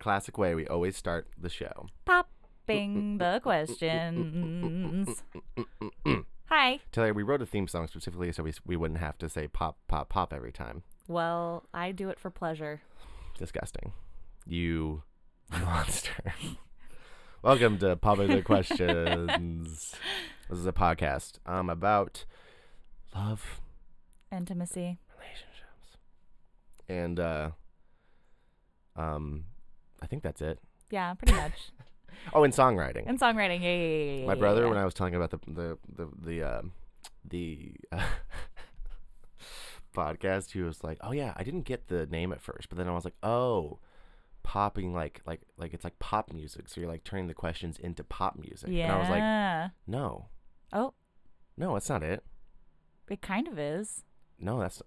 classic way, we always start the show. Popping the questions. Hi. Taylor, we wrote a theme song specifically so we, we wouldn't have to say pop, pop, pop every time. Well, I do it for pleasure. Disgusting. You monster. Welcome to Popping the Questions. This is a podcast um, about love, Intimacy. relationships, and uh, um, I think that's it. Yeah, pretty much. Oh, and songwriting. and songwriting. Yeah, yeah, yeah, yeah, My brother, yeah. when I was telling about the the the the uh, the uh, podcast, he was like, "Oh yeah, I didn't get the name at first, but then I was like, oh." popping like like like it's like pop music so you're like turning the questions into pop music yeah. and i was like no oh, no that's not it it kind of is. no that's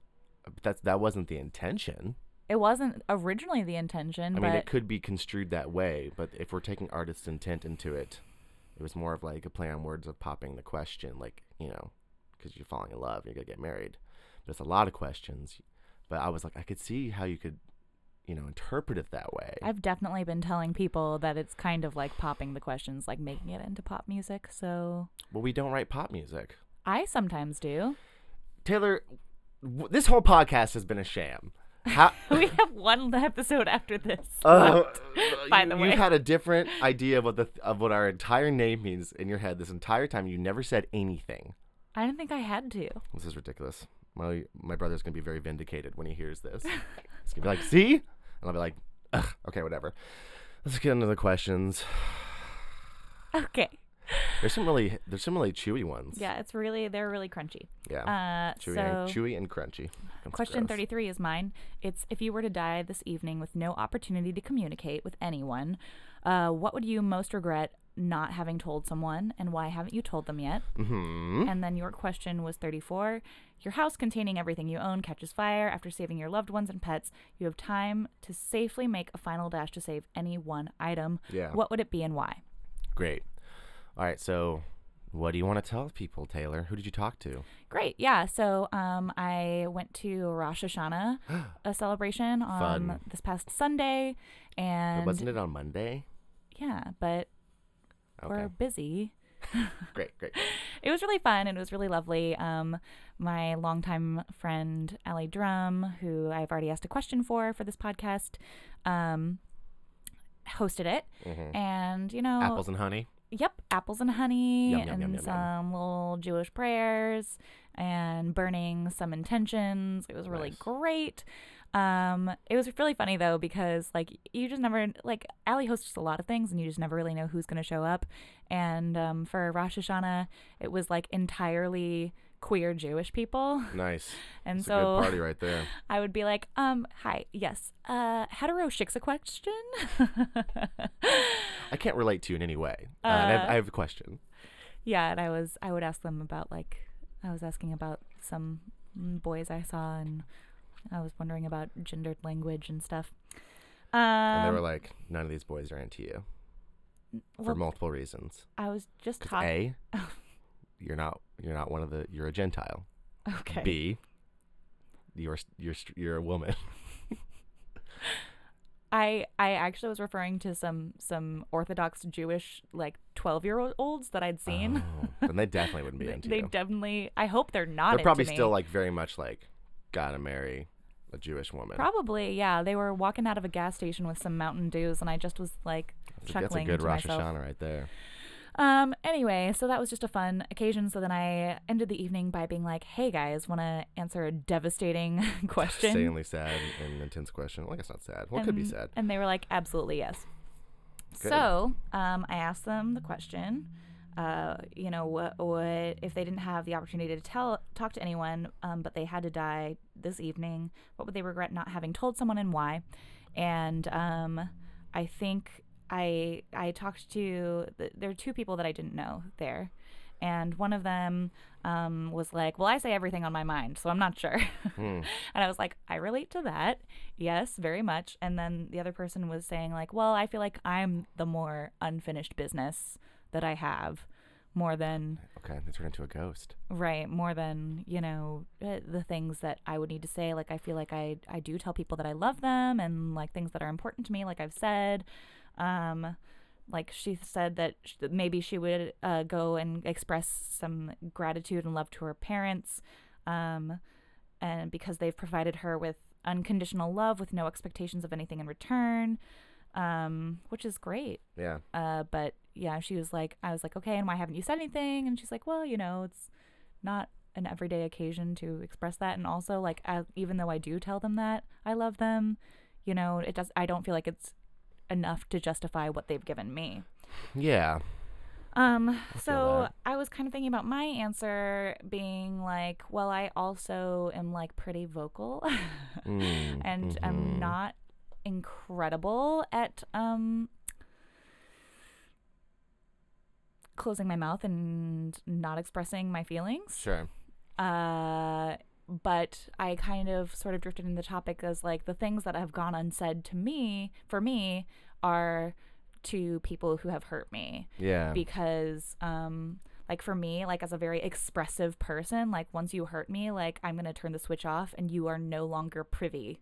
that's that wasn't the intention It wasn't originally the intention, i mean it could be construed that way but if we're taking artist's intent into it it was more of like a play on words of popping the question like you know because you're falling in love you're gonna get married but it's a lot of questions but i was like i could see how you could you know interpret it that way I've definitely been telling people that it's kind of like popping the questions, like making it into pop music. So well we don't write pop music I sometimes do. taylor w- this whole podcast has been a sham how we have one episode after this. Uh, left, by you, the you way. had a different idea of what the of what our entire name means in your head this entire time. You never said anything. I didn't think I had to. This is ridiculous. My my brother's gonna be very vindicated when he hears this. He's gonna be like, "See," and I'll be like, Ugh, "Okay, whatever." Let's get into the questions. Okay. There's some really there's some really chewy ones. Yeah, it's really they're really crunchy. yeah. Uh, chewy, so and, chewy and crunchy. That's question gross. 33 is mine. It's if you were to die this evening with no opportunity to communicate with anyone, uh, what would you most regret not having told someone, and why haven't you told them yet? Mhm. And then your question was 34. Your house containing everything you own catches fire. After saving your loved ones and pets, you have time to safely make a final dash to save any one item. Yeah. What would it be and why? Great. All right. So, what do you want to tell people, Taylor? Who did you talk to? Great. Yeah. So um, I went to Rosh Hashanah, a celebration on Fun. this past Sunday. And Wasn't it on Monday? yeah, but Okay. we're busy. Great. Great. It was really fun and it was really lovely. Um, my longtime friend Allie Drum, who I've already asked a question for for this podcast, um, hosted it, Mhm. and you know, Apples and honey. Yep, apples and honey, Yum, yum, and yum, some little Jewish prayers, and burning some intentions. It was really Nice. great. Um, it was really funny though because like you just never like Allie hosts a lot of things and you just never really know who's gonna show up. And um, for Rosh Hashanah, it was like entirely queer Jewish people, Nice. and It's a so good party right there. I would be like, um, hi, yes, uh, hetero shiksa question. I can't relate to you in any way. Uh, and I, have, Uh, I have a question. yeah, and I was I would ask them about like I was asking about some boys I saw and I was wondering about gendered language and stuff. Um, And they were like, none of these boys are into you for multiple reasons. I was just talking. A, you're not you're not one of the you're a Gentile. Okay. B, you're you're you're a woman. I I actually was referring to some some Orthodox Jewish like twelve year olds that I'd seen. Oh, then they definitely wouldn't be into they you. definitely. I hope they're not. They're into probably me. still like very much like gotta marry a Jewish woman. Probably, yeah. They were walking out of a gas station with some Mountain Dews, and I just was like That's a, that's a chuckling good Rosh myself. Hashanah right there. Um. Anyway, so that was just a fun occasion. So then I ended the evening by being like, "Hey guys, want to answer a devastating question?" Insanely sad and intense question. Well, I guess not sad. What it could be sad. And they were like, "Absolutely yes." Good. So, um, I asked them the question. Uh, you know, what, what if they didn't have the opportunity to tell talk to anyone, um, but they had to die this evening? What would they regret not having told someone, and why? And um, I think I I talked to th- there are two people that I didn't know there, and one of them um, was like, "Well, I say everything on my mind, so I'm not sure." Hmm. And I was like, I relate to that. Yes, very much. And then the other person was saying, like, well, I feel like I'm the more unfinished business that I have, more than Okay, they turn into a ghost. right more than you know uh, the things that i would need to say like i feel like i i do tell people that i love them and like things that are important to me like i've said um like she said that sh- maybe she would uh, go and express some gratitude and love to her parents um and because they've provided her with unconditional love with no expectations of anything in return um which is great Yeah. uh, but yeah, she was like, I was like, okay, and why haven't you said anything? And she's like, well, you know, it's not an everyday occasion to express that. And also, like, as, even though I do tell them that I love them, you know, it does. I don't feel like it's enough to justify what they've given me. Yeah. Um, feel so. I was kind of thinking about my answer being like, well, I also am like pretty vocal, Mm, and mhm. I'm not incredible at um closing my mouth and not expressing my feelings. Sure. Uh but I kind of sort of drifted into the topic as like the things that have gone unsaid to me for me are to people who have hurt me Yeah. because um like for me like as a very expressive person like once you hurt me like I'm going to turn the switch off and you are no longer privy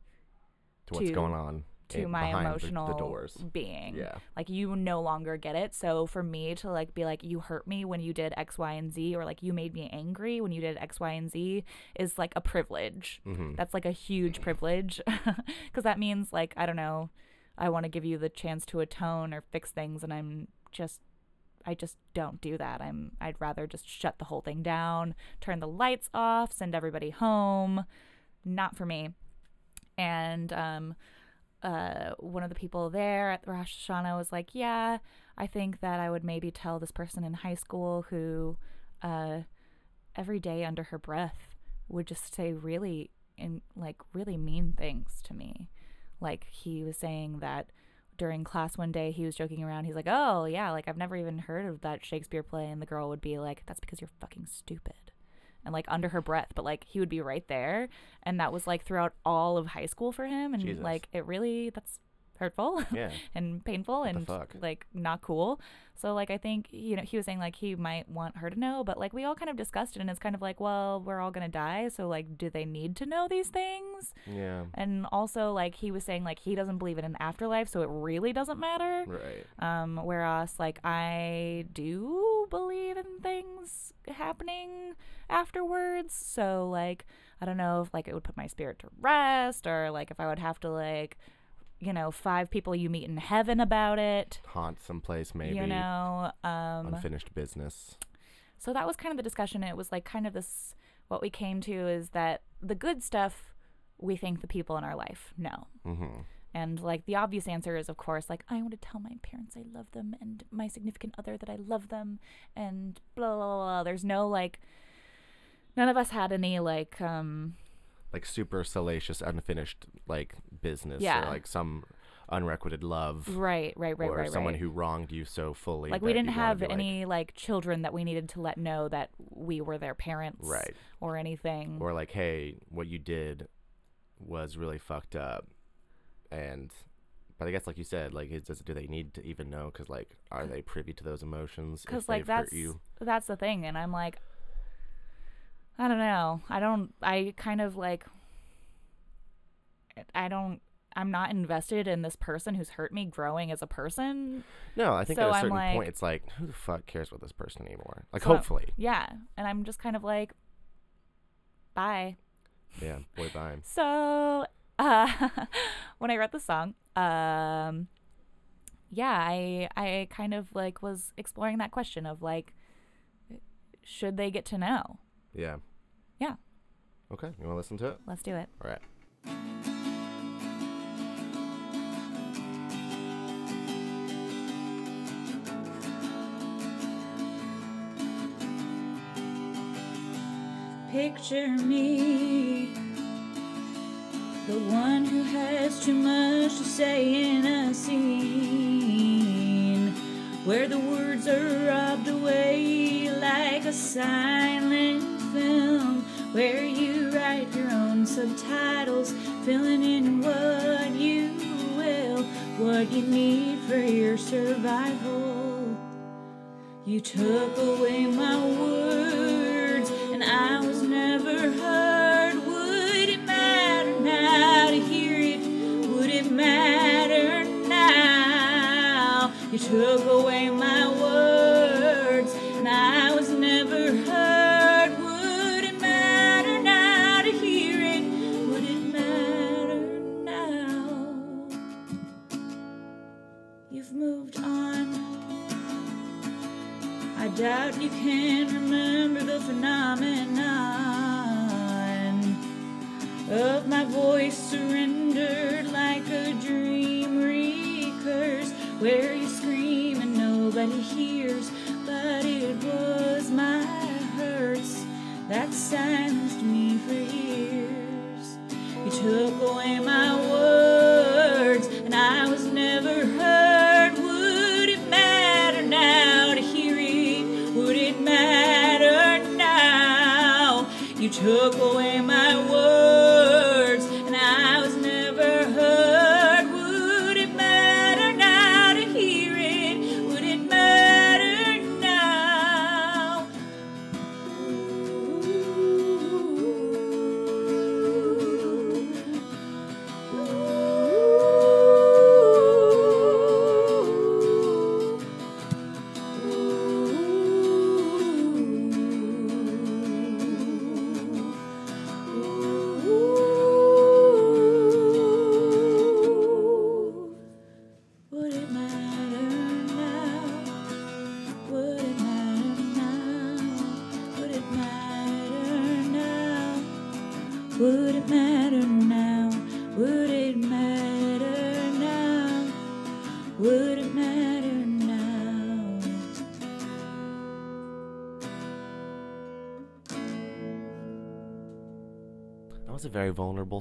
to what's to- going on to in- my behind the- emotional the, doors. being. Yeah. Like you no longer get it. So for me to like be like you hurt me when you did X, Y, and Z, or like you made me angry when you did X, Y, and Z, is like a privilege. Mm-hmm. That's like a huge privilege because that means like I don't know, I want to give you the chance to atone or fix things, and I'm just. I just don't do that. I'm I'd rather just shut the whole thing down, turn the lights off, send everybody home. Not for me. And um uh, one of the people there at Rosh Hashanah was like, "Yeah, I think that I would maybe tell this person in high school who, uh, every day under her breath would just say really in like really mean things to me. Like he was saying that during class one day he was joking around. He's like, "Oh yeah, like I've never even heard of that Shakespeare play," and the girl would be like, "That's because you're fucking stupid." And like under her breath, but like he would be right there, and that was like throughout all of high school for him, and Jesus. like it really that's hurtful Yeah. and painful and like not cool. So like I think you know he was saying like he might want her to know, but like we all kind of discussed it, and it's kind of like well we're all gonna die, so like do they need to know these things? Yeah. And also like he was saying like he doesn't believe in an afterlife, so it really doesn't matter. Right. Um, whereas like I do believe in things happening afterwards. So like I don't know if like it would put my spirit to rest or like if I would have to like you know five people you meet in heaven about it. Haunt someplace maybe. You know, um, Unfinished business. so that was kind of the discussion. It was like kind of this what we came to is that the good stuff we think the people in our life know. Mm-hmm. And like the obvious answer is, of course, like I want to tell my parents I love them and my significant other that I love them and blah blah blah. blah. There's no like, none of us had any like, um, Like super salacious, unfinished like business Yeah. or like some unrequited love. right, right, right, or right, Or someone right. who wronged you so fully. like we didn't have be like- any like children that we needed to let know that we were their parents, Right. or anything. or like, hey, what you did was really fucked up, and but I guess like you said, like, is, does, do they need to even know? Because like, are they privy to those emotions? because like that's you. that's the thing and i'm like i don't know i don't i kind of like i don't i'm not invested in this person who's hurt me growing as a person No, I think so at a certain like- point, it's like, who the fuck cares about this person anymore? Like, So hopefully, yeah and i'm just kind of like bye yeah, boy, bye. so uh when i wrote the song um yeah i i kind of like was exploring that question of like should they get to know Yeah. Yeah. Okay, you want to listen to it? let's do it All right. Picture me, the one who has too much to say in a scene where the words are robbed away like a silent film, where you write your own subtitles, filling in what you will, what you need for your survival. You took away my words, and I was never heard. Would it matter now to hear it? Would it matter now? You took away my doubt you can remember the phenomenon of my voice surrendered like a dream recurs, where you scream and nobody hears. But it was my hurts that silenced me for years. You took away my words, took away my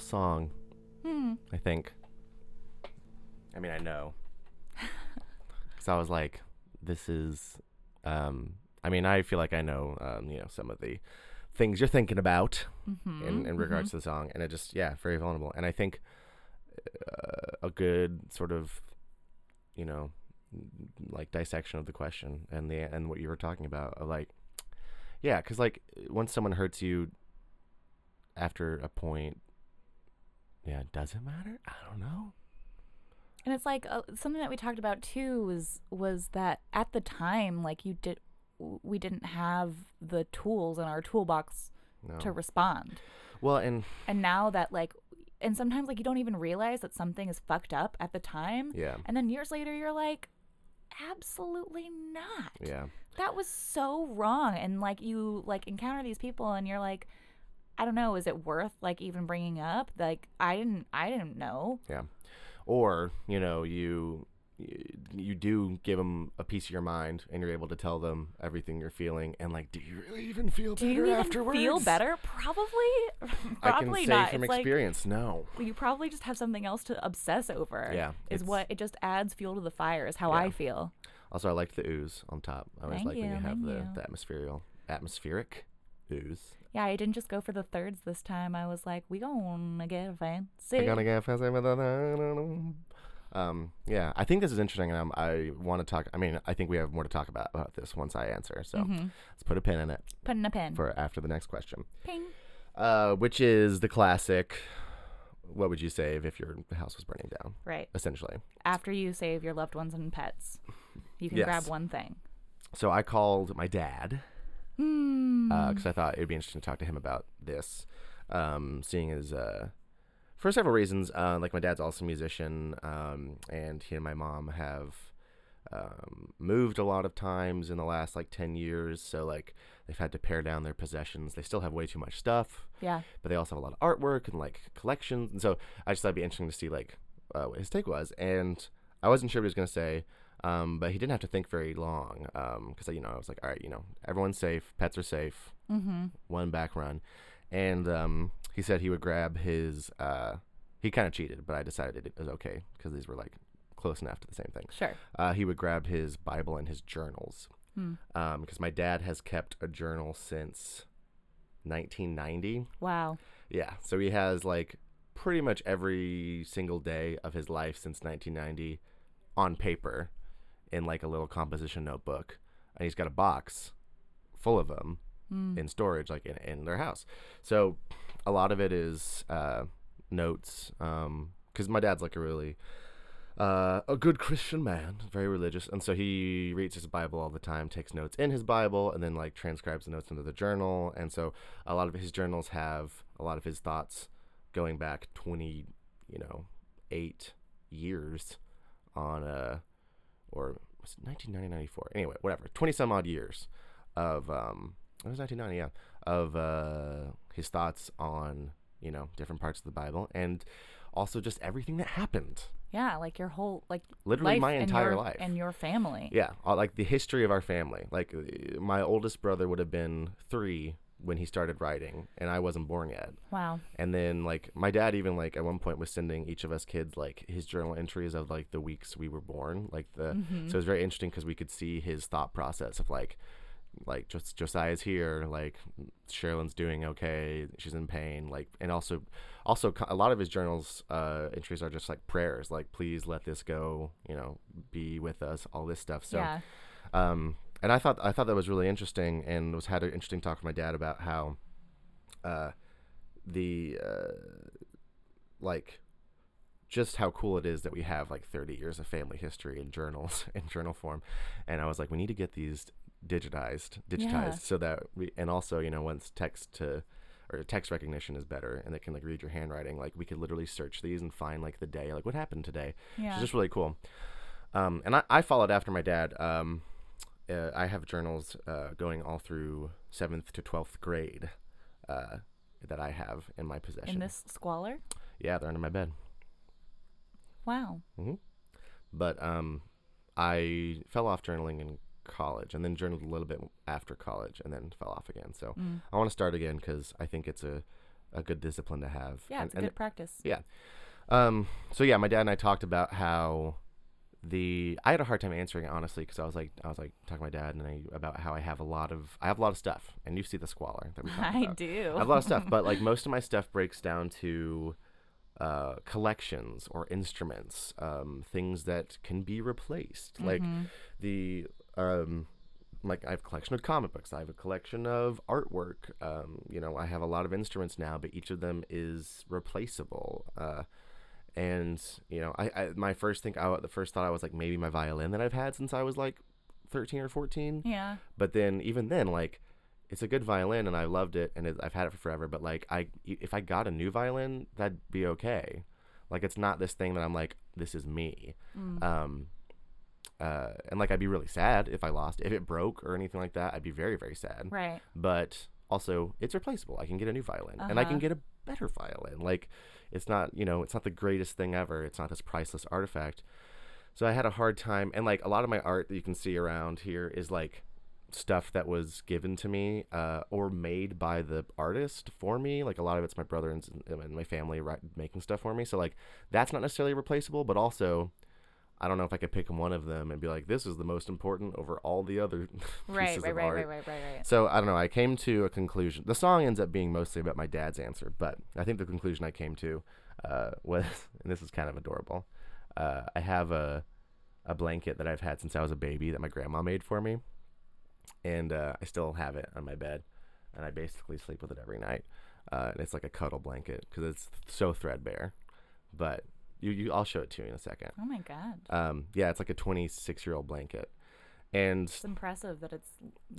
vulnerable song, Hmm. I think. I mean, I know. Because I was like, this is. Um, I mean, I feel like I know, um, you know, some of the things you're thinking about Mm-hmm. in, in regards to the song. And it just, yeah, very vulnerable. And I think uh, a good sort of, you know, like dissection of the question and the and what you were talking about of like yeah because like once someone hurts you after a point yeah does it matter i don't know And it's like uh, something that we talked about too was was that at the time, like you did, we didn't have the tools in our toolbox no to respond. well and And now that like, and sometimes like you don't even realize that something is fucked up at the time, yeah and then years later you're like, absolutely not. yeah That was so wrong. And like you like encounter these people, and you're like. I don't know. Is it worth like even bringing up? Like I didn't. I didn't know. yeah or you know you you- do give them a piece of your mind and you're able to tell them everything you're feeling and like do you really even feel Do better you even afterwards feel better? Probably. probably i can say not. from it's like experience no well, you probably just have something else to obsess over. Yeah, is what it just adds fuel to the fire. Is how Yeah. I feel. Also, I liked the ooze on top. I always like when you, you have the, you. the atmospheric atmospheric ooze. Yeah, I didn't just go for the thirds this time. I was like, we gonna get fancy. I gotta get fancy with the um yeah i think this is interesting and um, i want to talk i mean i think we have more to talk about about this once i answer so Mhm. let's put a pin in it Put in a pin. for after the next question Ping. uh which is the classic what would you save if your house was burning down Right. essentially After you save your loved ones and pets, you can Yes. grab one thing. so i called my dad Because I thought it would be interesting to talk to him about this, um, seeing as uh, for several reasons. Uh, like my dad's also a musician, um, and he and my mom have um, moved a lot of times in the last like ten years. So like they've had to pare down their possessions. They still have way too much stuff, yeah. but they also have a lot of artwork and like collections. And so I just thought it'd be interesting to see like uh, what his take was. And I wasn't sure what he was gonna say. Um, but he didn't have to think very long because you know I was like, all right, you know, everyone's safe, pets are safe, Mm-hmm. one back run, and um, he said he would grab his. Uh, he kind of cheated, but I decided it was okay because these were like close enough to the same thing. Sure. Uh, he would grab his Bible and his journals Hmm. because my dad has kept a journal since 1990. Wow. Yeah, so he has like pretty much every single day of his life since 1990 on paper in like a little composition notebook. and he's got a box full of them Mm. in storage, like in, in their house. So a lot of it is uh, notes, because my dad's like a really uh, a good Christian man, very religious, and so he reads his Bible all the time, takes notes in his Bible, and then like transcribes the notes into the journal. And so a lot of his journals have a lot of his thoughts going back twenty, you know, eight years on uh or was it 1994 anyway whatever. 20 some odd years of um it was 1990 yeah of uh his thoughts on you know different parts of the bible and also just everything that happened. Yeah, like your whole like literally my and entire your- life. and your family. yeah like the history of our family. Like uh, my oldest brother would have been three when he started writing and i wasn't born yet Wow. and then like my dad even like at one point was sending each of us kids like his journal entries of like the weeks we were born like the Mhm. so it was very interesting because we could see his thought process of like like just josiah's here like sherilyn's doing okay she's in pain like and also also a lot of his journals uh entries are just like prayers like please let this go you know be with us all this stuff so yeah. um, and I thought I thought that was really interesting, and was had an interesting talk with my dad about how, uh, the uh, like, just how cool it is that we have like 30 years of family history in journals in journal form, and I was like, we need to get these digitized, digitized, Yeah. so that we and also you know once text to or text recognition is better and they can like read your handwriting like we could literally search these and find like the day like what happened today Yeah. it's just really cool. Um, and I, I followed after my dad. Um, uh, I have journals uh, going all through seventh to twelfth grade uh, that I have in my possession. In this squalor? yeah, they're under my bed. Wow. Mhm. But um, I fell off journaling in college, and then journaled a little bit after college, and then fell off again. So Mm. I want to start again because I think it's a, a good discipline to have. Yeah, and, it's a good practice. Yeah. Um, so yeah, my dad and I talked about how the I had a hard time answering it honestly because I was like I was like talking to my dad and I about how I have a lot of I have a lot of stuff and you see the squalor that we I about. do. I have a lot of stuff, but like most of my stuff breaks down to uh, collections or instruments, um, things that can be replaced. Like Mhm. the um, like I have a collection of comic books. I have a collection of artwork. Um, you know, I have a lot of instruments now, but each of them is replaceable. Uh, and you know, I, I my first think I the first thought I was like maybe my violin that I've had since I was like thirteen or fourteen. Yeah. But then even then, like, it's a good violin, and I loved it, and it, I've had it for forever. But like, I if I got a new violin, that'd be okay. Like, it's not this thing that I'm like, this is me. Mm. Um, uh, and like, I'd be really sad if I lost. If it broke or anything like that, I'd be very very sad. right. But also, it's replaceable. I can get a new violin, and I can Uh-huh. get a better violin. Like, it's not you know, it's not the greatest thing ever. It's not this priceless artifact. So I had a hard time, and like a lot of my art that you can see around here is like stuff that was given to me uh, or made by the artist for me. Like a lot of it's my brother and, and my family making stuff for me. So like that's not necessarily replaceable, but also I don't know if I could pick one of them and be like, this is the most important over all the other Right, pieces right, of right, art. right, right, right, right. So I don't know. I came to a conclusion. The song ends up being mostly about my dad's answer, but I think the conclusion I came to uh, was, and this is kind of adorable. Uh, I have a a blanket that I've had since I was a baby that my grandma made for me, and uh, I still have it on my bed, and I basically sleep with it every night. Uh, and it's like a cuddle blanket because it's so threadbare, but you, you I'll show it to you in a second. Oh my god. Um, yeah, it's like a 26 year old blanket, and It's impressive that it's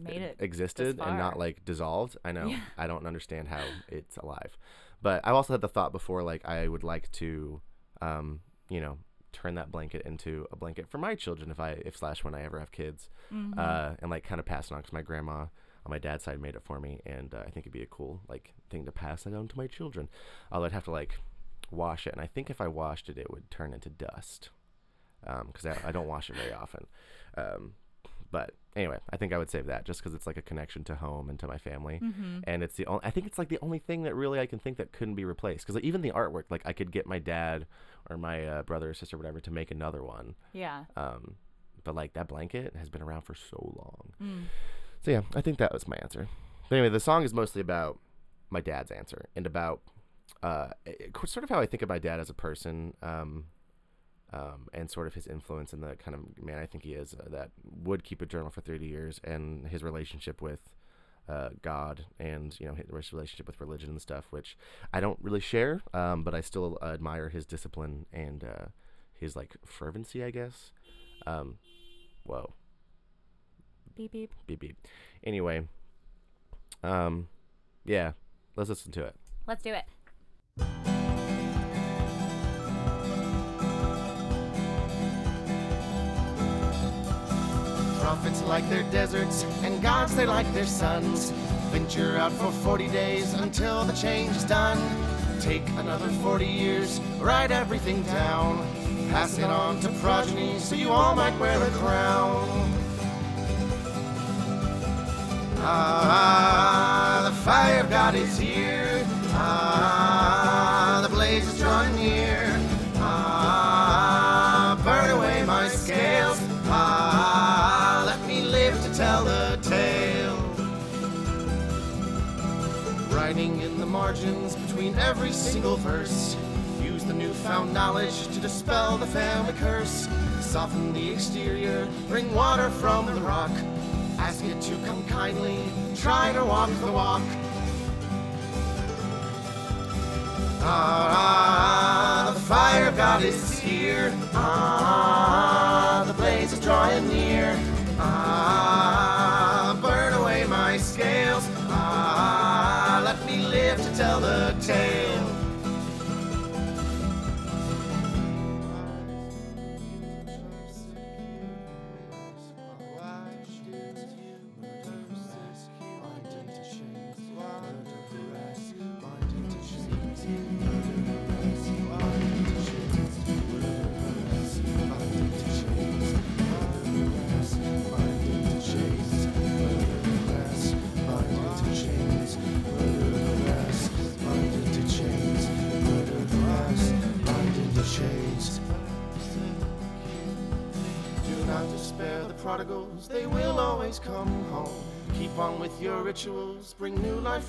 made it. existed and not like dissolved. I know. Yeah. I don't understand how it's alive. But I've also had the thought before, like I would like to, um, you know, turn that blanket into a blanket for my children if I, if slash when I ever have kids, Mhm. uh, and like kind of pass it on because my grandma on my dad's side made it for me, and uh, I think it'd be a cool like thing to pass it on to my children. Although I'd have to like wash it, and I think if I washed it, it would turn into dust, because I, I don't wash it very often. Um, but anyway, I think I would save that just because it's like a connection to home and to my family. Mhm. And it's the only, I think it's like the only thing that really I can think that couldn't be replaced. Because like, even the artwork, like I could get my dad or my uh, brother or sister, or whatever, to make another one. Yeah. Um, but like that blanket has been around for so long. Mm. So yeah, I think that was my answer. But anyway, the song is mostly about my dad's answer and about uh, it- sort of how I think of my dad as a person. Um, um, and sort of his influence and the kind of man I think he is uh, that would keep a journal for 30 years and his relationship with uh, God and you know his relationship with religion and stuff, which I don't really share, um, but I still admire his discipline and uh, his like fervency, I guess. Um, whoa, Beep beep. beep beep. Anyway, um, yeah, let's listen to it. Let's do it. Prophets like their deserts, and gods they like their suns. Venture out for 40 days until the change is done. Take another 40 years, write everything down. Pass it on to progeny so you all might wear the crown. Ah, the fire God is here. Every single verse. Use the newfound knowledge to dispel the family curse. Soften the exterior, bring water from the rock. Ask it to come kindly, try to walk the walk. Ah, the fire God is here. Ah, the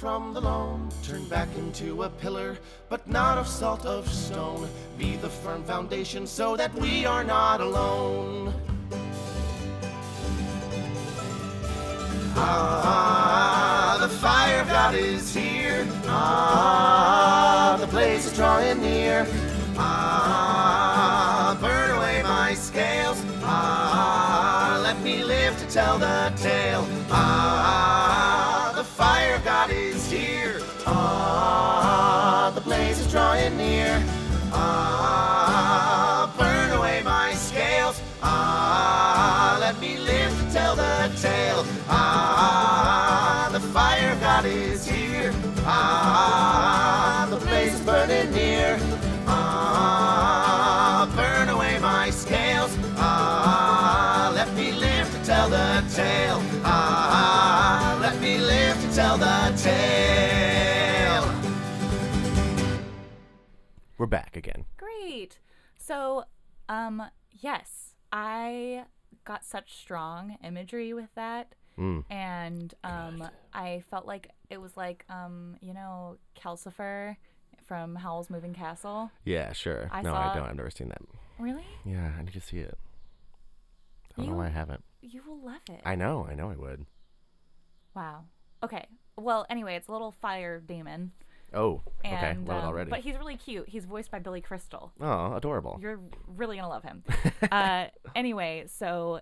from the loam. Turn back into a pillar, but not of salt of stone. Be the firm foundation so that we are not alone. Ah, the fire of God is here. Ah, the blaze is drawing near. Ah, burn away my scales. Ah, let me live to tell the tale. Near. Ah, burn away my scales. Ah, let me live to tell the tale. Ah, the fire God is here. Ah, the blaze is burning near. Ah, burn away my scales. Ah, let me live to tell the tale. Ah, let me live to tell the tale. We're back again. Great. So, um, yes, I got such strong imagery with that. Mm. And um, I felt like it was like, um, you know, Calcifer from Howl's Moving Castle. Yeah, sure. I no, I don't. I've never seen that. Really? Yeah, I need to see it. I don't know why I haven't. You will love it. I know. I know I would. wow. Okay. Well, anyway, it's a little fire demon. Oh, okay. And, Love it um, already. But he's really cute. He's voiced by Billy Crystal. oh, adorable. You're really gonna love him. uh, anyway, so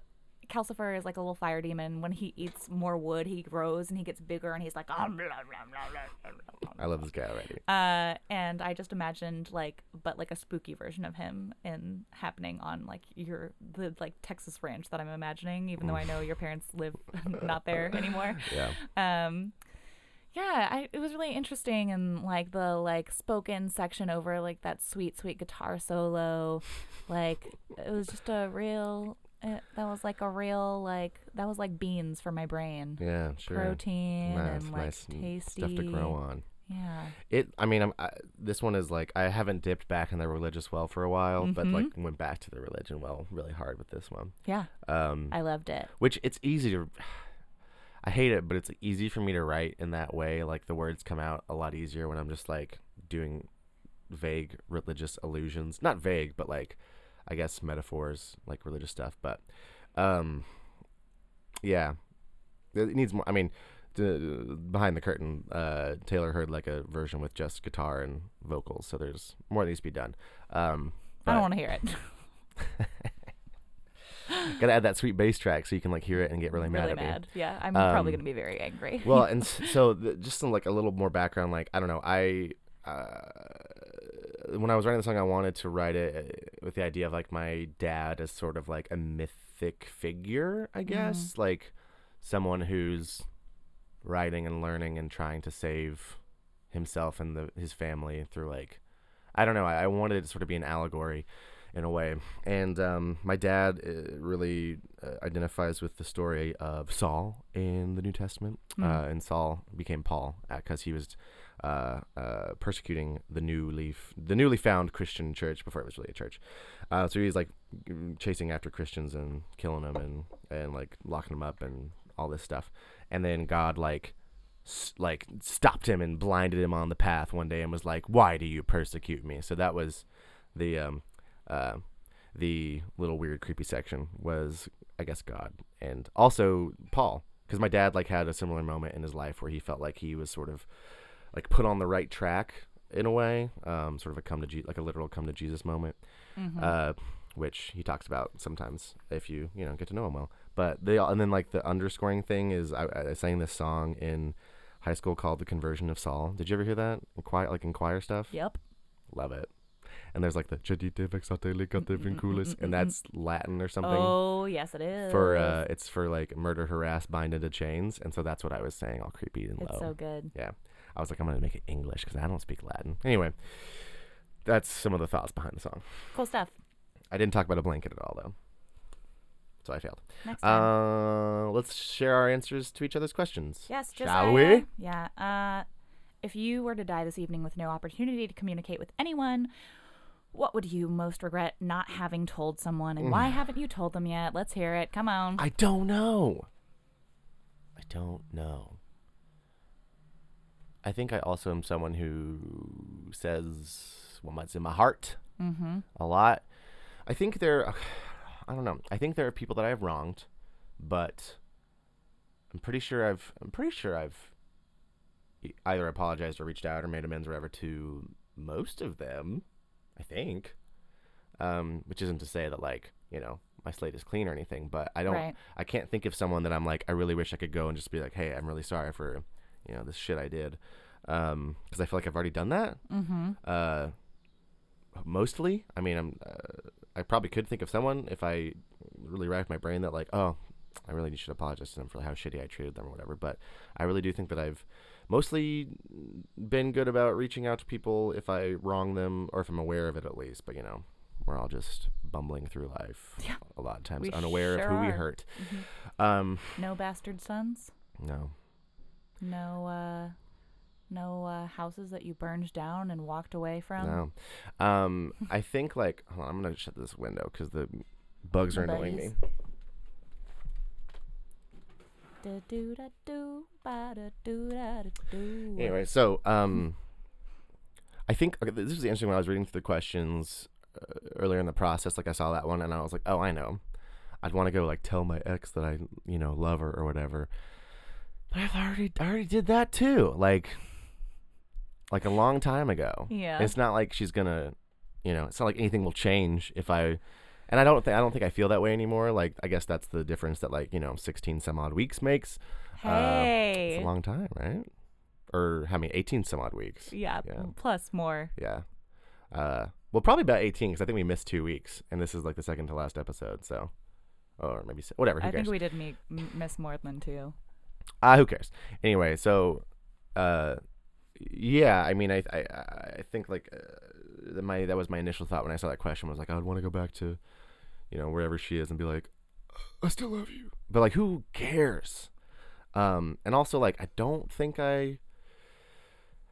Calcifer is like a little fire demon. When he eats more wood, he grows and he gets bigger, and he's like, "Ah, blah, blah, blah, I love this guy already. uh, and I just imagined like, but like a spooky version of him in happening on like your the like Texas ranch that I'm imagining, even though I know your parents live not there anymore Yeah. um yeah I, it was really interesting and like the like spoken section over like that sweet sweet guitar solo like it was just a real it, that was like a real like that was like beans for my brain Yeah, sure. protein nice, and like nice tasty stuff to grow on. yeah It. I mean, I'm. I, this one is like I haven't dipped back in the religious well for a while, but like Mm-hmm. went back to the religion well really hard with this one. yeah Um, i loved it which it's easy to. I hate it, but it's easy for me to write in that way. Like the words come out a lot easier when I'm just like doing vague religious allusions. Not vague, but like I guess metaphors like religious stuff, but um, yeah, it needs more. I mean, the, behind the curtain, uh, Taylor heard like a version with just guitar and vocals, so there's more that needs to be done. Um, I don't want to hear it. Gotta add that sweet bass track so you can like hear it and get really mad really at me. mad. Yeah, I'm probably Um, gonna be very angry. well, and so the, just some like a little more background. Like I don't know, I uh, when I was writing the song, I wanted to write it uh, with the idea of like my dad as sort of like a mythic figure, I guess, like someone who's writing and learning and trying to save himself and the, his family through like I don't know. I, I wanted it to sort of be an allegory in a way. And um, my dad uh, really uh, identifies with the story of Saul in the New Testament. Hmm. Uh, and Saul became Paul because he was uh, uh, persecuting the newly f- the newly found Christian church before it was really a church. Uh, so he's like mm, chasing after Christians and killing them and and like locking them up and all this stuff. And then God like s- like stopped him and blinded him on the path one day and was like, "Why do you persecute me?" So that was the um uh the little weird creepy section was I guess God and also Paul because my dad like had a similar moment in his life where he felt like he was sort of like put on the right track in a way, um, sort of a come to Je- like a literal come to Jesus moment, Mhm. uh, which he talks about sometimes if you you know get to know him well. But they all and then like the underscoring thing is I, I sang this song in high school called "The Conversion of Saul." Did you ever hear that? In choir, like in choir stuff. yep. Love it. And there's like the "Caedite vexate ligate vinculis," and that's Latin or something Oh yes, it is. for uh, it's for like murder, harass, bind into chains, and so that's what I was saying, all creepy and low. it's so good. Yeah. I was like, I'm going to make it English because I don't speak Latin. Anyway, that's some of the thoughts behind the song. Cool stuff. I didn't talk about a blanket at all, though. So I failed. Next time. Uh, let's share our answers to each other's questions. yes, shall Josiah. we? Yeah. Uh, if you were to die this evening with no opportunity to communicate with anyone, what would you most regret not having told someone, and why haven't you told them yet? Let's hear it. Come on. I don't know. I don't know. I think I also am someone who says what's in my heart mm-hmm. a lot. I think there, I don't know. I think there are people that I've wronged, but I'm pretty sure I've, I'm pretty sure I've either apologized or reached out or made amends or whatever to most of them. I think, um, which isn't to say that like you know my slate is clean or anything, but I don't, Right. I can't think of someone that I'm like I really wish I could go and just be like, hey, I'm really sorry for you know this shit I did, because I feel like I've already done that Mm-hmm. uh, mostly. I mean, I'm. Uh, I probably could think of someone if I really racked my brain that like, oh, I really should apologize to them for how shitty I treated them or whatever. But I really do think that I've mostly been good about reaching out to people if I wrong them or if I'm aware of it at least. But you know, we're all just bumbling through life Yeah. a lot of times, We unaware sure of who we are. hurt. Mhm. Um, No bastard sons. no. No. Uh, no uh, houses that you burned down and walked away from. No. Um, I think like hold on, I'm gonna shut this window because the bugs The are annoying me. Buggies. Da-doo-da-doo, ba-da-doo-da-da-doo. Anyway, so um, I think okay, this was interesting when I was reading through the questions uh, earlier in the process. Like I saw that one and I was like, oh, I know. I'd want to go like tell my ex that I you know love her or whatever. But I've already I already did that too. Like like a long time ago. Yeah. It's not like she's gonna, you know, it's not like anything will change if I. And I don't think I don't think I feel that way anymore. Like I guess that's the difference that like you know, sixteen some odd weeks makes. Hey. It's a long time, right? Or how many? 18 some odd weeks. yeah, Yeah. Plus more. Yeah. Uh, well, probably about 18 because I think we missed two weeks, and this is like the second to last episode. So, or maybe whatever. I cares? think we did me- m- miss more than two. Ah, who cares? Anyway, so, uh, yeah. I mean, I I I think like uh, my that was my initial thought when I saw that question was like I would want to go back to, you know, wherever she is and be like, I still love you. But like, who cares? Um, and also like I don't think I.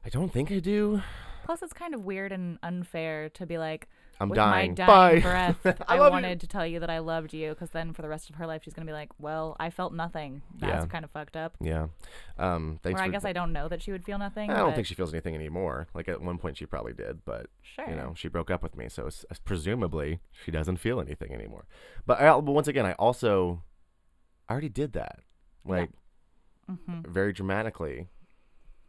I don't think I do. Plus, it's kind of weird and unfair to be like, I'm with dying. my dying Bye. breath, I I, love you. wanted to tell you that I loved you, because then for the rest of her life, she's gonna be like, well, I felt nothing. That's Yeah. kind of fucked up. Yeah. Um. Thanks or I for. guess I don't know that she would feel nothing. I don't but think she feels anything anymore. Like at one point she probably did, but Sure. you know she broke up with me, so it's, presumably she doesn't feel anything anymore. But, I, but once again, I also I already did that, like hmm very dramatically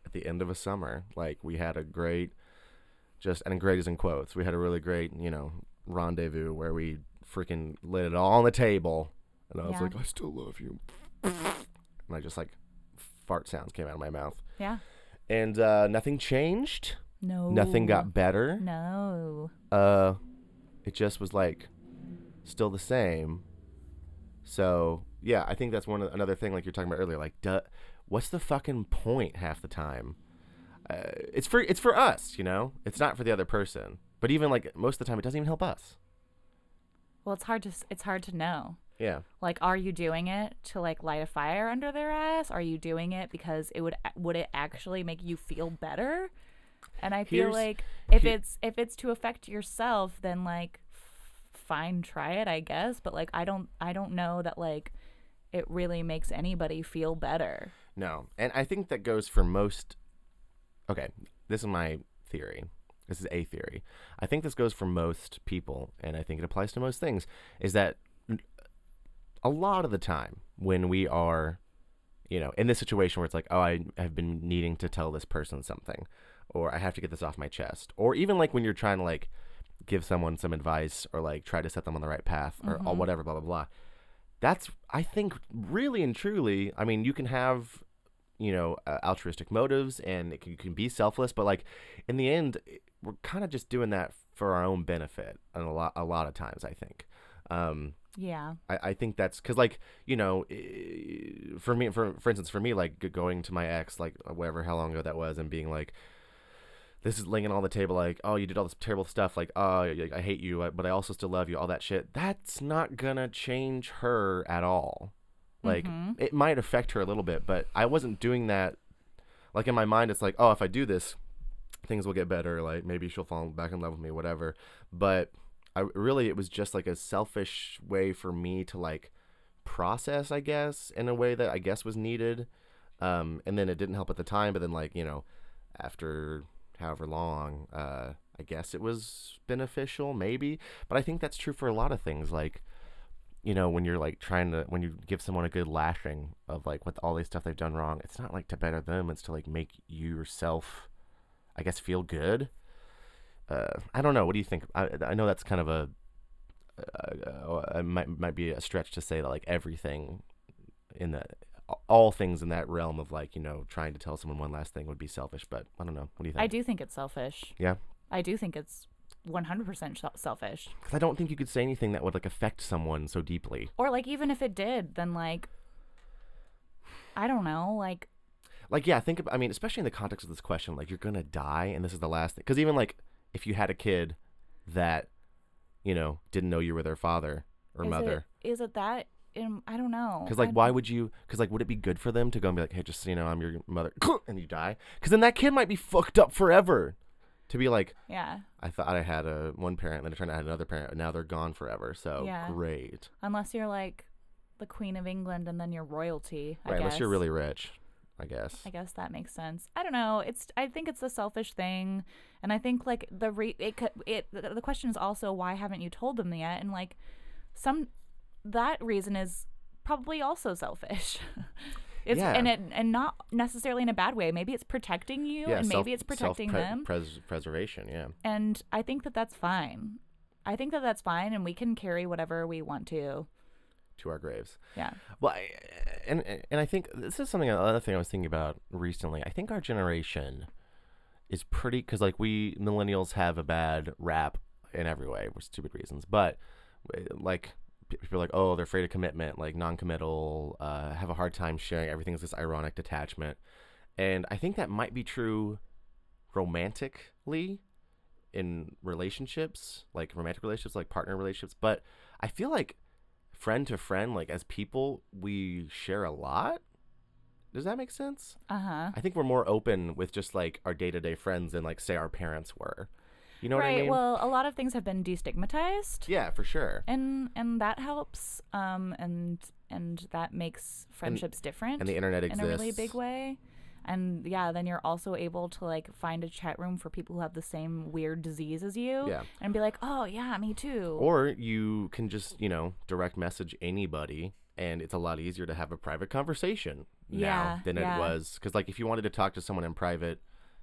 at the end of a summer. Like we had a great, just and great is in quotes. We had a really great, you know, rendezvous where we freaking laid it all on the table, and I was Yeah. like, I still love you, and I just like fart sounds came out of my mouth, Yeah. and uh, nothing changed. No. Nothing got better. No. Uh, it just was like still the same. So yeah, I think that's one of, another thing like you're talking about earlier. Like, duh, what's the fucking point half the time? Uh, it's for it's for us, you know. It's not for the other person. But even like most of the time, it doesn't even help us. Well, it's hard to it's hard to know. Yeah. Like, are you doing it to like light a fire under their ass? Are you doing it because it would would it actually make you feel better? And I feel Here's- like if he- it's if it's to affect yourself, then like fine, try it, I guess. But like, I don't I don't know that like it really makes anybody feel better. No, and I think that goes for most. Okay, this is my theory. This is a theory. I think this goes for most people, and I think it applies to most things. Is that a lot of the time when we are, you know, in this situation where it's like, oh, I have been needing to tell this person something, or I have to get this off my chest, or even like when you're trying to like give someone some advice or like try to set them on the right path or, or Mhm. whatever, blah blah blah that's I think really and truly. I mean, you can have you know uh, altruistic motives and it can, can be selfless, but like in the end, we're kind of just doing that for our own benefit, and a lot a lot of times I think. Um, Yeah. I, I think that's because like you know for me for for instance for me like going to my ex like whatever how long ago that was and being like this is laying on the table like oh you did all this terrible stuff like oh I, I hate you uh, but I also still love you all that shit that's not gonna change her at all like Mhm. it might affect her a little bit but I wasn't doing that like in my mind it's like oh if I do this things will get better like maybe she'll fall back in love with me whatever but I really it was just like a selfish way for me to like process, I guess, in a way that I guess was needed. Um, and then it didn't help at the time, but then like you know, after however long, uh, I guess it was beneficial, maybe. But I think that's true for a lot of things, like you know, when you're like trying to when you give someone a good lashing of like what all these stuff they've done wrong, it's not like to better them; it's to like make you yourself, I guess, feel good uh, I don't know. What do you think? I, I know that's kind of a, uh, uh, it might might be a stretch to say that like everything in the all things in that realm of like you know trying to tell someone one last thing would be selfish. But I don't know. What do you think? I do think it's selfish. Yeah. I do think it's 100% selfish. Because I don't think you could say anything that would like affect someone so deeply. Or like even if it did, then like I don't know, like Like yeah, think about. I mean, especially in the context of this question, like you're gonna die, and this is the last thing. Because even like if you had a kid that you know didn't know you were their father or is mother. It, is it that? In, I don't know. Because like, why would you? Because like, would it be good for them to go and be like, hey, just so you know, I'm your mother, and you die? Because then that kid might be fucked up forever. To be like, Yeah. I thought I had a one parent, then it turned out I had another parent, and now they're gone forever. So Yeah. great, Unless you're like the Queen of England and then you're royalty. I right? guess. Unless you're really rich, I guess. I guess that makes sense. I don't know. It's I think it's a selfish thing, and I think like the re- it could it the question is also why haven't you told them yet? And like some that reason is probably also selfish. it's Yeah. and it and not necessarily in a bad way. Maybe it's protecting you, and self- maybe it's protecting them. Pres- preservation, yeah. and I think that that's fine. I think that that's fine, and we can carry whatever we want to. To our graves. Yeah. Well, I, and and I think this is something another thing I was thinking about recently. I think our generation is pretty because like we millennials have a bad rap in every way for stupid reasons, but like people are like, oh, they're afraid of commitment, like non-committal, uh, have a hard time sharing. Everything's this ironic detachment, and I think that might be true romantically in relationships, like romantic relationships, like partner relationships, but I feel like friend to friend, like as people, we share a lot. Does that make sense? Uh huh. I think we're more open with just like our day to day friends than like say our parents were. You know right. what I mean? Well, a lot of things have been destigmatized. yeah, for sure. and and that helps um and and that makes friendships different And the internet exists in a really big way and yeah then you're also able to like find a chat room for people who have the same weird disease as you Yeah. and be like oh yeah me too Or you can just, you know, direct message anybody and it's a lot easier to have a private conversation now Yeah, than yeah. it was cuz like if you wanted to talk to someone in private,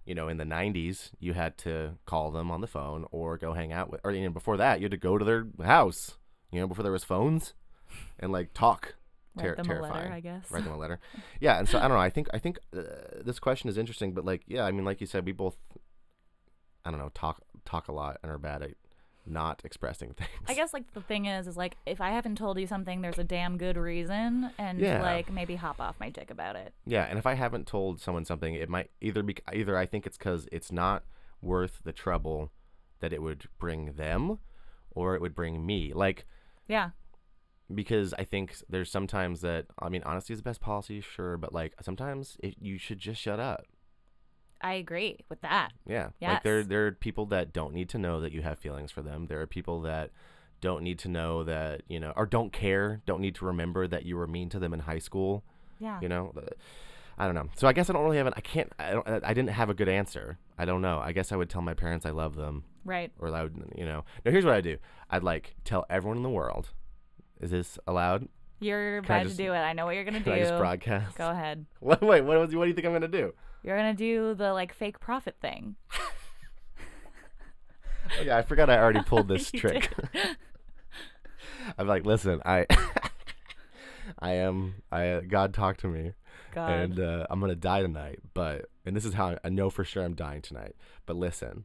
you know, in the 90s, you had to call them on the phone or go hang out with or you know, before that, you had to go to their house, you know, before there was phones and like talk. write Ter- them a letter i guess write them a letter. Yeah, and so I don't know. I think I think uh, this question is interesting, but like, yeah, I mean, like you said, we both, I don't know, talk talk a lot and are bad at not expressing things. I guess like the thing is, is like if I haven't told you something, there's a damn good reason, and Yeah. like maybe hop off my dick about it. Yeah, and if I haven't told someone something, it might either be either I think it's because it's not worth the trouble that it would bring them, or it would bring me. Like Yeah, because I think there's sometimes that I mean, honesty is the best policy, sure, but like sometimes it, you should just shut up. I agree with that. Yeah. Like there there are people that don't need to know that you have feelings for them. There are people that don't need to know that, you know, or don't care, don't need to remember that you were mean to them in high school, Yeah. you know. I don't know. So I guess I don't really have an I can't I don't I didn't have a good answer. I don't know. I guess I would tell my parents I love them Right. or I would, you know. No, here's what I do. I'd like tell everyone in the world. Is this allowed? You're Can about just- to do it. I know what you're gonna do. I just broadcast? Go ahead. What, wait, what, what do you think I'm going to do? You're gonna do the like fake prophet thing. Oh, yeah, I forgot I already pulled this trick. I'm like, listen, I, I am, I God talked to me, God. and uh, I'm gonna die tonight. But and this is how I know for sure I'm dying tonight. But listen,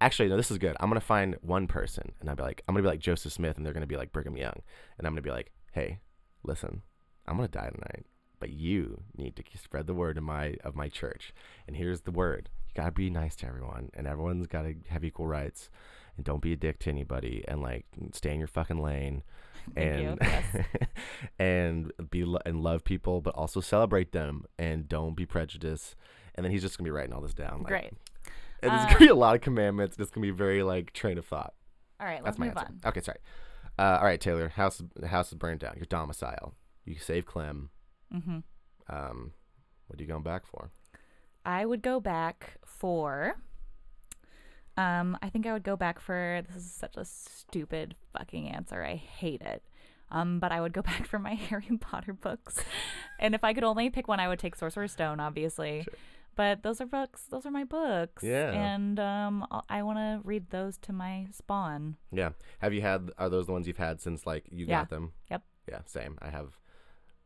actually, no, this is good. I'm gonna find one person, and I'll be like, I'm gonna be like Joseph Smith, and they're gonna be like Brigham Young, and I'm gonna be like, hey, listen, I'm gonna die tonight, but you need to spread the word of my of my church. And here's the word: you gotta be nice to everyone, and everyone's gotta have equal rights, and don't be a dick to anybody, and like stay in your fucking lane. And and be lo- and love people, but also celebrate them, and don't be prejudiced. And then he's just gonna be writing all this down. Like, Great. And there's Uh, gonna be a lot of commandments. It's gonna be very like train of thought. All right. That's Let's my move answer. on. Okay, sorry. Uh, all right, Taylor. House the house is burned down. Your domicile. You save Clem. Hmm Um, what are you going back for? I would go back for. Um, I think I would go back for. This is such a stupid fucking answer. I hate it. Um, but I would go back for my Harry Potter books, and if I could only pick one, I would take Sorcerer's Stone, obviously. Sure. But those are books. Those are my books. Yeah. And um, I want to read those to my spawn. Yeah. Have you had? Are those the ones you've had since like you Yeah. got them? Yep. Yeah. Same. I have.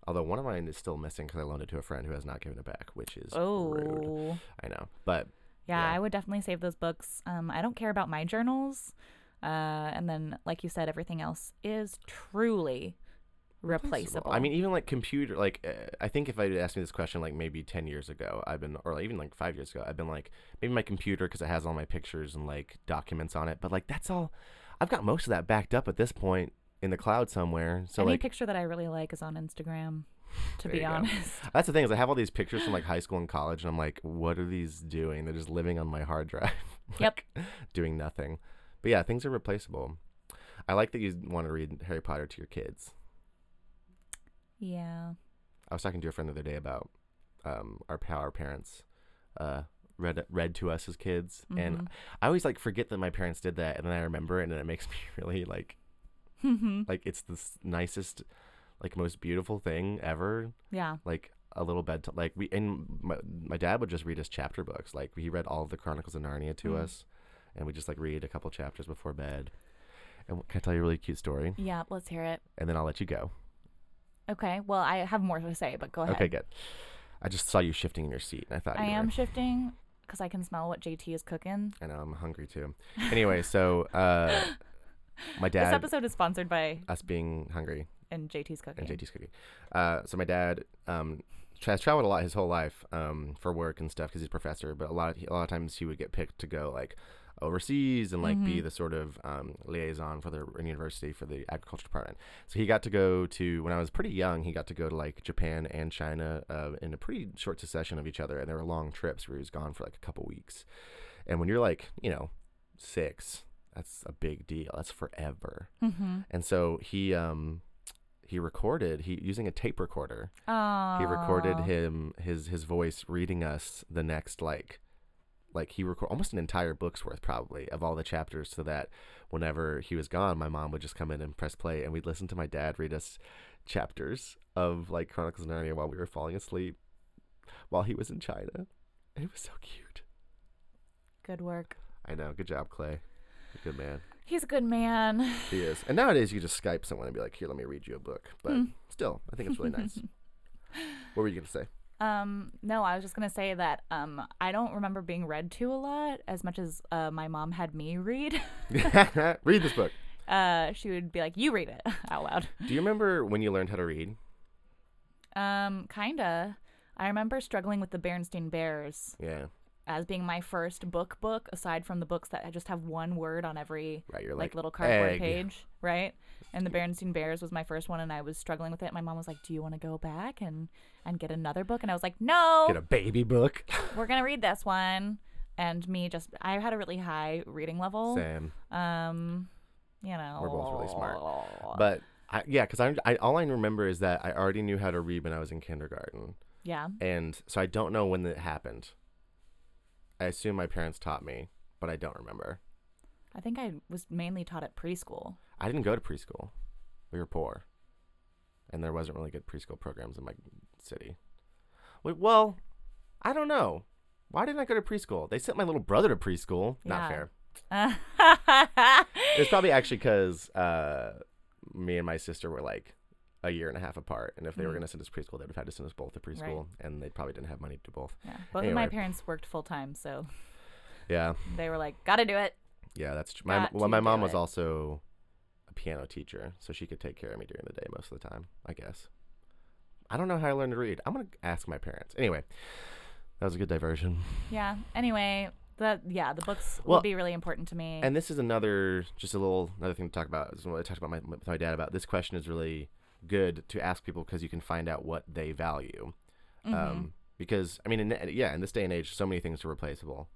Although one of mine is still missing because I loaned it to a friend who has not given it back, which is rude. Oh. I know, but Yeah, Yeah. I would definitely save those books. Um, I don't care about my journals. Uh, and then, like you said, everything else is truly replaceable. I mean, even like computer, like uh, I think if I had asked me this question like maybe ten years ago, I've been, or even like five years ago, I've been like maybe my computer because it has all my pictures and like documents on it. But like that's all. I've got most of that backed up at this point in the cloud somewhere. So any like picture that I really like is on Instagram. To be honest, that's the thing is I have all these pictures from like high school and college, and I'm like, what are these doing? They're just living on my hard drive. Yep. Doing nothing. But yeah, things are replaceable. I like that you want to read Harry Potter to your kids. yeah. I was talking to a friend the other day about um, our how our parents uh, read read to us as kids, and Mhm. I always like forget that my parents did that, and then I remember it, and it makes me really like Mhm. like it's the nicest, like most beautiful thing ever. yeah. Like a little bed, like we and my my dad would just read us chapter books. Like he read all of the Chronicles of Narnia to Mm. us, and we just like read a couple chapters before bed. And can I tell you a really cute story? Yeah. Let's hear it. And then I'll let you go. Okay. Well, I have more to say, but go ahead. Okay, good. I just saw you shifting in your seat, and I thought I am were. shifting because I can smell what JT is cooking. I know I'm hungry too. Anyway, so uh, my dad, This episode is sponsored by us being hungry and JT's cooking. and JT's cooking. Uh, so my dad um, tra- has traveled a lot his whole life um, for work and stuff because he's a professor. But a lot, a lot of times he would get picked to go like overseas and like be Mhm. the sort of um, liaison for the university for the agriculture department. So he got to go to when I was pretty young. He got to go to like Japan and China uh, in a pretty short succession of each other, and there were long trips where he was gone for like a couple weeks. And when you're like you know six, that's a big deal. That's forever. Mm-hmm. And so he um he recorded he using a tape recorder. Oh. He recorded him his his voice reading us the next like like he record almost an entire book's worth probably of all the chapters so that whenever he was gone my mom would just come in and press play and we'd listen to my dad read us chapters of like Chronicles of Narnia while we were falling asleep while he was in China. And it was so cute. Good work. I know. Good job, Clay. Good man. He's a good man. He is. And nowadays you just Skype someone and be like, "Here, let me read you a book." But Hmm. still, I think it's really nice. What were you gonna say? Um, no, I was just gonna say that um, I don't remember being read to a lot as much as uh, my mom had me read. read this book. Uh, she would be like, "You read it out loud." Do you remember when you learned how to read? Um, kinda. I remember struggling with the Berenstain Bears Yeah. As being my first book book, aside from the books that just have one word on every Right. Like, like, little cardboard egg. page, right? And the Berenstain Bears was my first one, and I was struggling with it. My mom was like, "Do you want to go back and and get another book?" And I was like, "No, get a baby book. we're gonna read this one." And me just, I had a really high reading level. Sam. Um, you know, We're both really smart. But I, yeah, because I, I all I remember is that I already knew how to read when I was in kindergarten, yeah, and so I don't know when it happened. I assume my parents taught me, but I don't remember. I think I was mainly taught at preschool. I didn't go to preschool. We were poor, and there wasn't really good preschool programs in my city. Wait, well, I don't know. Why didn't I go to preschool? They sent my little brother to preschool. Not fair. It's probably actually because uh, me and my sister were like a year and a half apart, and if they were Mm. going to send us preschool, they would have had to send us both to preschool, and they probably didn't have money to do both. Yeah. both of my parents worked full time, so Yeah, they were like, "Gotta do it." yeah, that's true. My well, my mom was it. also a piano teacher, so she could take care of me during the day most of the time. I guess. I don't know how I learned to read. I'm gonna ask my parents. Anyway, that was a good diversion. Yeah. Anyway, the yeah, the books Well, will be really important to me. And this is another, just a little another thing to talk about. Is what I talked about my, with my dad about. This question is really good to ask people because you can find out what they value. Mhm. Um, because I mean, in, yeah, in this day and age, so many things are replaceable,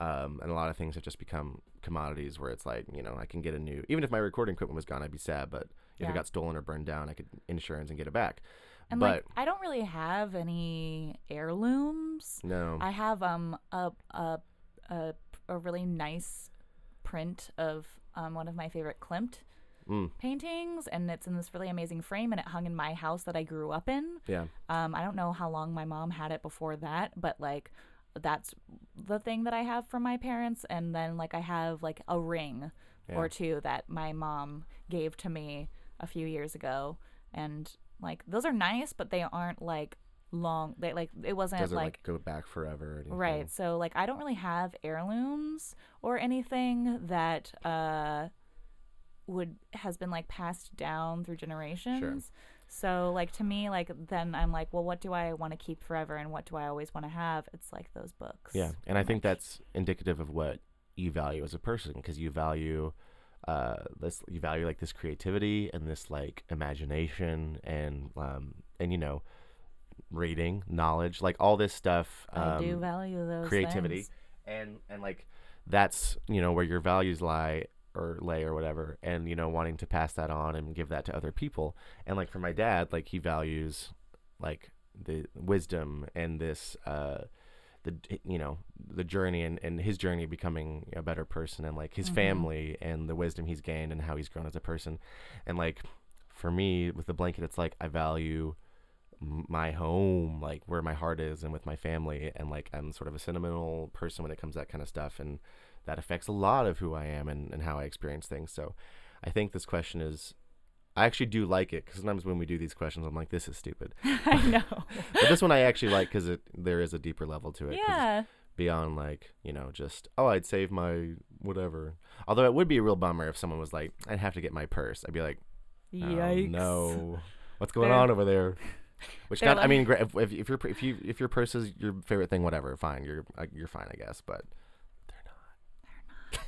um, and a lot of things have just become commodities. Where it's like, you know, I can get a new, even if my recording equipment was gone, I'd be sad. But if Yeah. it got stolen or burned down, I could insurance and get it back. and but like, I don't really have any heirlooms. no, I have um a a a, a really nice print of um one of my favorite Klimt mm, paintings, and it's in this really amazing frame, and it hung in my house that I grew up in. yeah, Um, I don't know how long my mom had it before that, but like that's the thing that I have from my parents, and then like I have like a ring yeah. or two that my mom gave to me a few years ago, and like those are nice, but they aren't like long. They like it wasn't doesn't like like, go back forever. Or. Right. So like I don't really have heirlooms or anything that uh would has been like passed down through generations. So like to me like then I'm like, well what do I want to keep forever and what do I always want to have? It's like those books. Yeah, and I think that's indicative of what you value as a person because you value uh this you value like this creativity and this like imagination and um and you know reading knowledge like all this stuff um, I do value those creativity things. and and like that's you know where your values lie or lay or whatever and you know wanting to pass that on and give that to other people. And like for my dad like he values like the wisdom and this uh the you know the journey and, and his journey becoming a better person and like his Mhm. family and the wisdom he's gained and how he's grown as a person. And like for me with the blanket it's like i value my home like where my heart is and with my family. And like i'm sort of a sentimental person when it comes to that kind of stuff. And that affects a lot of who i am and, and how i experience things so i think this question is i actually do like it because sometimes when we do these questions i'm like this is stupid I know. but this one i actually like because it there is a deeper level to it. yeah. beyond like you know just oh i'd save my whatever although it would be a real bummer if someone was like i'd have to get my purse i'd be like oh, Yikes. no what's going They're- on over there which they're kind I mean, if, if, if your if you if your purse is your favorite thing, whatever, fine, you're uh, you're fine, I guess. But they're not.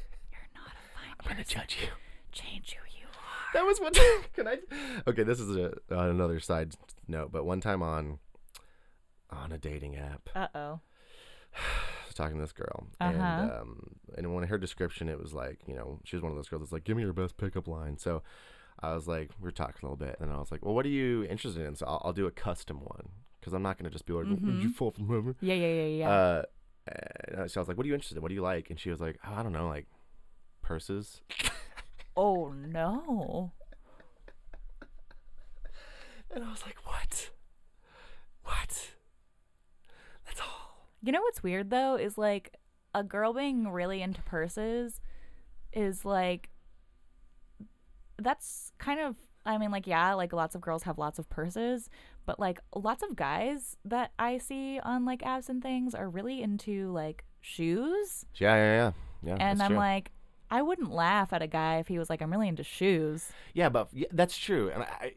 To judge you. change who you are. That was one. Can I? Okay, this is a, another side note, but one time on on a dating app, Uh oh. Talking to this girl, Uh-huh. and um, and when her description, it was like, you know, she was one of those girls that's like, give me your best pickup line. So I was like, we are talking a little bit, and I was like, well, what are you interested in? So I'll, I'll do a custom one because I'm not gonna just be like, "Oh, did you fall from heaven? Yeah, yeah, yeah, yeah. Uh, so I was like, what are you interested in? What do you like? And she was like, oh, I don't know, like purses. oh no. And I was like, what? What? That's all. You know what's weird though is like a girl being really into purses is like that's kind of I mean like yeah, like lots of girls have lots of purses, but like lots of guys that I see on like apps and things are really into like shoes. Yeah, yeah, yeah. Yeah, and I'm true. like I wouldn't laugh at a guy if he was like I'm really into shoes. Yeah, but yeah, that's true, and I,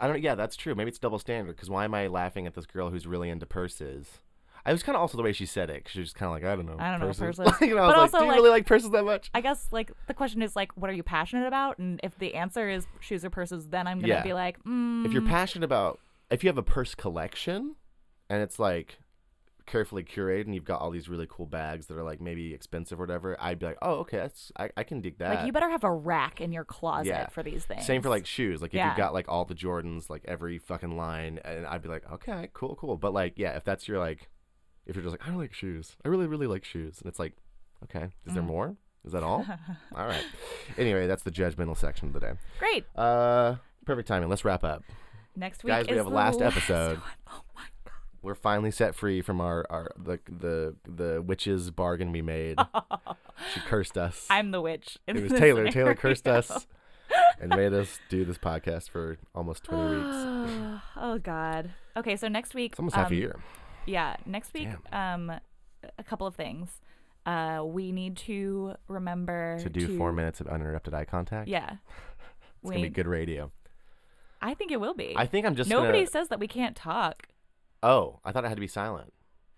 I, don't. Yeah, that's true. Maybe it's double standard. Because why am I laughing at this girl who's really into purses? I was kind of also the way she said it. 'cause she was kind of like, I don't know. I don't know, purses. purses. you know, I But was also, like, do you like- really like purses that much? I guess like the question is like what are you passionate about? And if the answer is shoes or purses, then I'm to Yeah. be like, mm, If you're passionate about, if you have a purse collection, and it's like carefully curated, and you've got all these really cool bags that are like maybe expensive or whatever, I'd be like, oh, okay, that's I, I can dig that. Like you better have a rack in your closet Yeah. for these things. Same for like shoes. Like if Yeah. you've got like all the Jordans, like every fucking line, and I'd be like, okay, cool, cool. But like, yeah, if that's your like, if you're just like, I don't like shoes. I really, really like shoes, and it's like, okay, is there Mm. more? Is that all? all right. Anyway, that's the judgmental section of the day. Great. Uh, perfect timing. Let's wrap up. Next week Guys, we is have a last episode. one. Oh my We're finally set free from our, our the the the witch's bargain we made. she cursed us. I'm the witch. it was Taylor. Taylor cursed us and made us do this podcast for almost 20 weeks. oh God. Okay, so next week. It's almost half a um, year. Yeah, next week. Um, a couple of things. Uh, we need to remember to do four minutes of uninterrupted eye contact. Yeah. it's gonna be good radio. I think it will be. I think I'm just Nobody Gonna, says that we can't talk. Oh, I thought I had to be silent.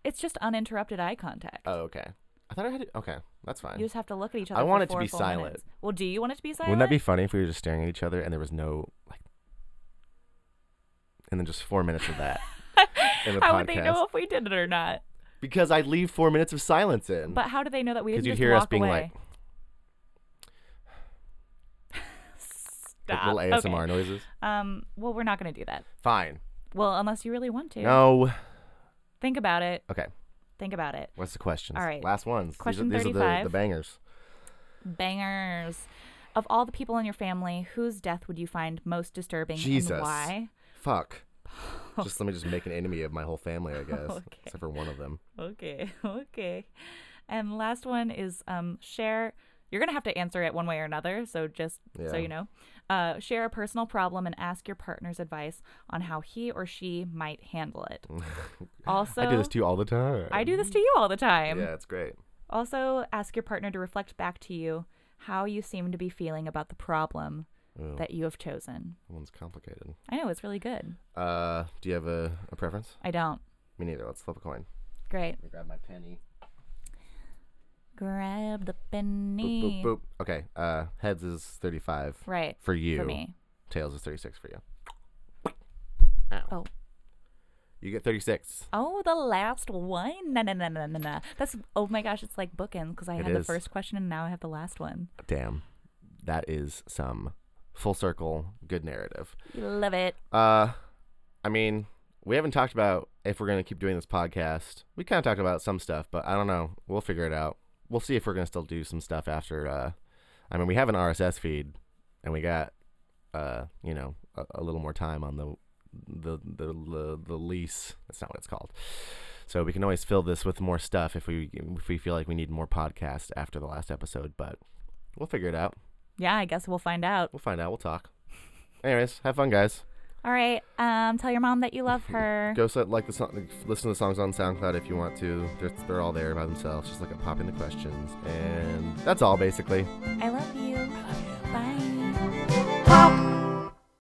It's just uninterrupted eye contact. Oh, okay. I thought I had to. Okay, that's fine. You just have to look at each other. I want it to be silent. minutes. Well, do you want it to be silent? Wouldn't that be funny if we were just staring at each other and there was no like, and then just four minutes of that in the How podcast? would they know if we did it or not? Because I'd leave four minutes of silence in. But how do they know that we because you'd hear us being away? like, like Stop. little Okay. ASMR noises. Um. Well, we're not going to do that. Fine. Well, unless you really want to. No. Think about it. Okay. Think about it. What's the question? All right. Last ones. These are- Question these are, the, 35. the bangers. Bangers. Of all the people in your family, whose death would you find most disturbing Jesus. and why? Fuck. just let me just make an enemy of my whole family, I guess, Okay. except for one of them. Okay. Okay. And last one is um share. You're gonna have to answer it one way or another. So just so you know, uh, share a personal problem and ask your partner's advice on how he or she might handle it. Also, I do this to you all the time. I do this to you all the time. Yeah, it's great. Also, ask your partner to reflect back to you how you seem to be feeling about the problem Ooh, that you have chosen. that one's complicated. I know it's really good. Uh, do you have a, a preference? I don't. Me neither. Let's flip a coin. Great. Let me grab my penny. Grab the Boop, penny. boop, boop. Okay. Uh, heads is 35 Right. for you. For me. Tails is 36 for you. Ow. Oh. You get 36. Oh, the last one. No, no, no, no, no, no. That's oh my gosh, it's like bookends because I It had the first question and now I have the last one. Damn. That is some full circle good narrative. Love it. Uh, I mean, we haven't talked about if we're gonna keep doing this podcast. We kind of talked about some stuff, but I don't know. We'll figure it out. We'll see if we're gonna still do some stuff after. Uh, I mean, we have an RSS feed, and we got, uh, you know, a, a little more time on the, the the the the lease. That's not what it's called. So we can always fill this with more stuff if we if we feel like we need more podcasts after the last episode. But we'll figure it out. Yeah, I guess we'll find out. We'll find out. We'll talk. Anyways, have fun, guys. All right. Um, tell your mom that you love her. Go set, like the song, listen to the songs on SoundCloud if you want to. They're, they're all there by themselves. Just look at popping the questions, and that's all basically. I love you.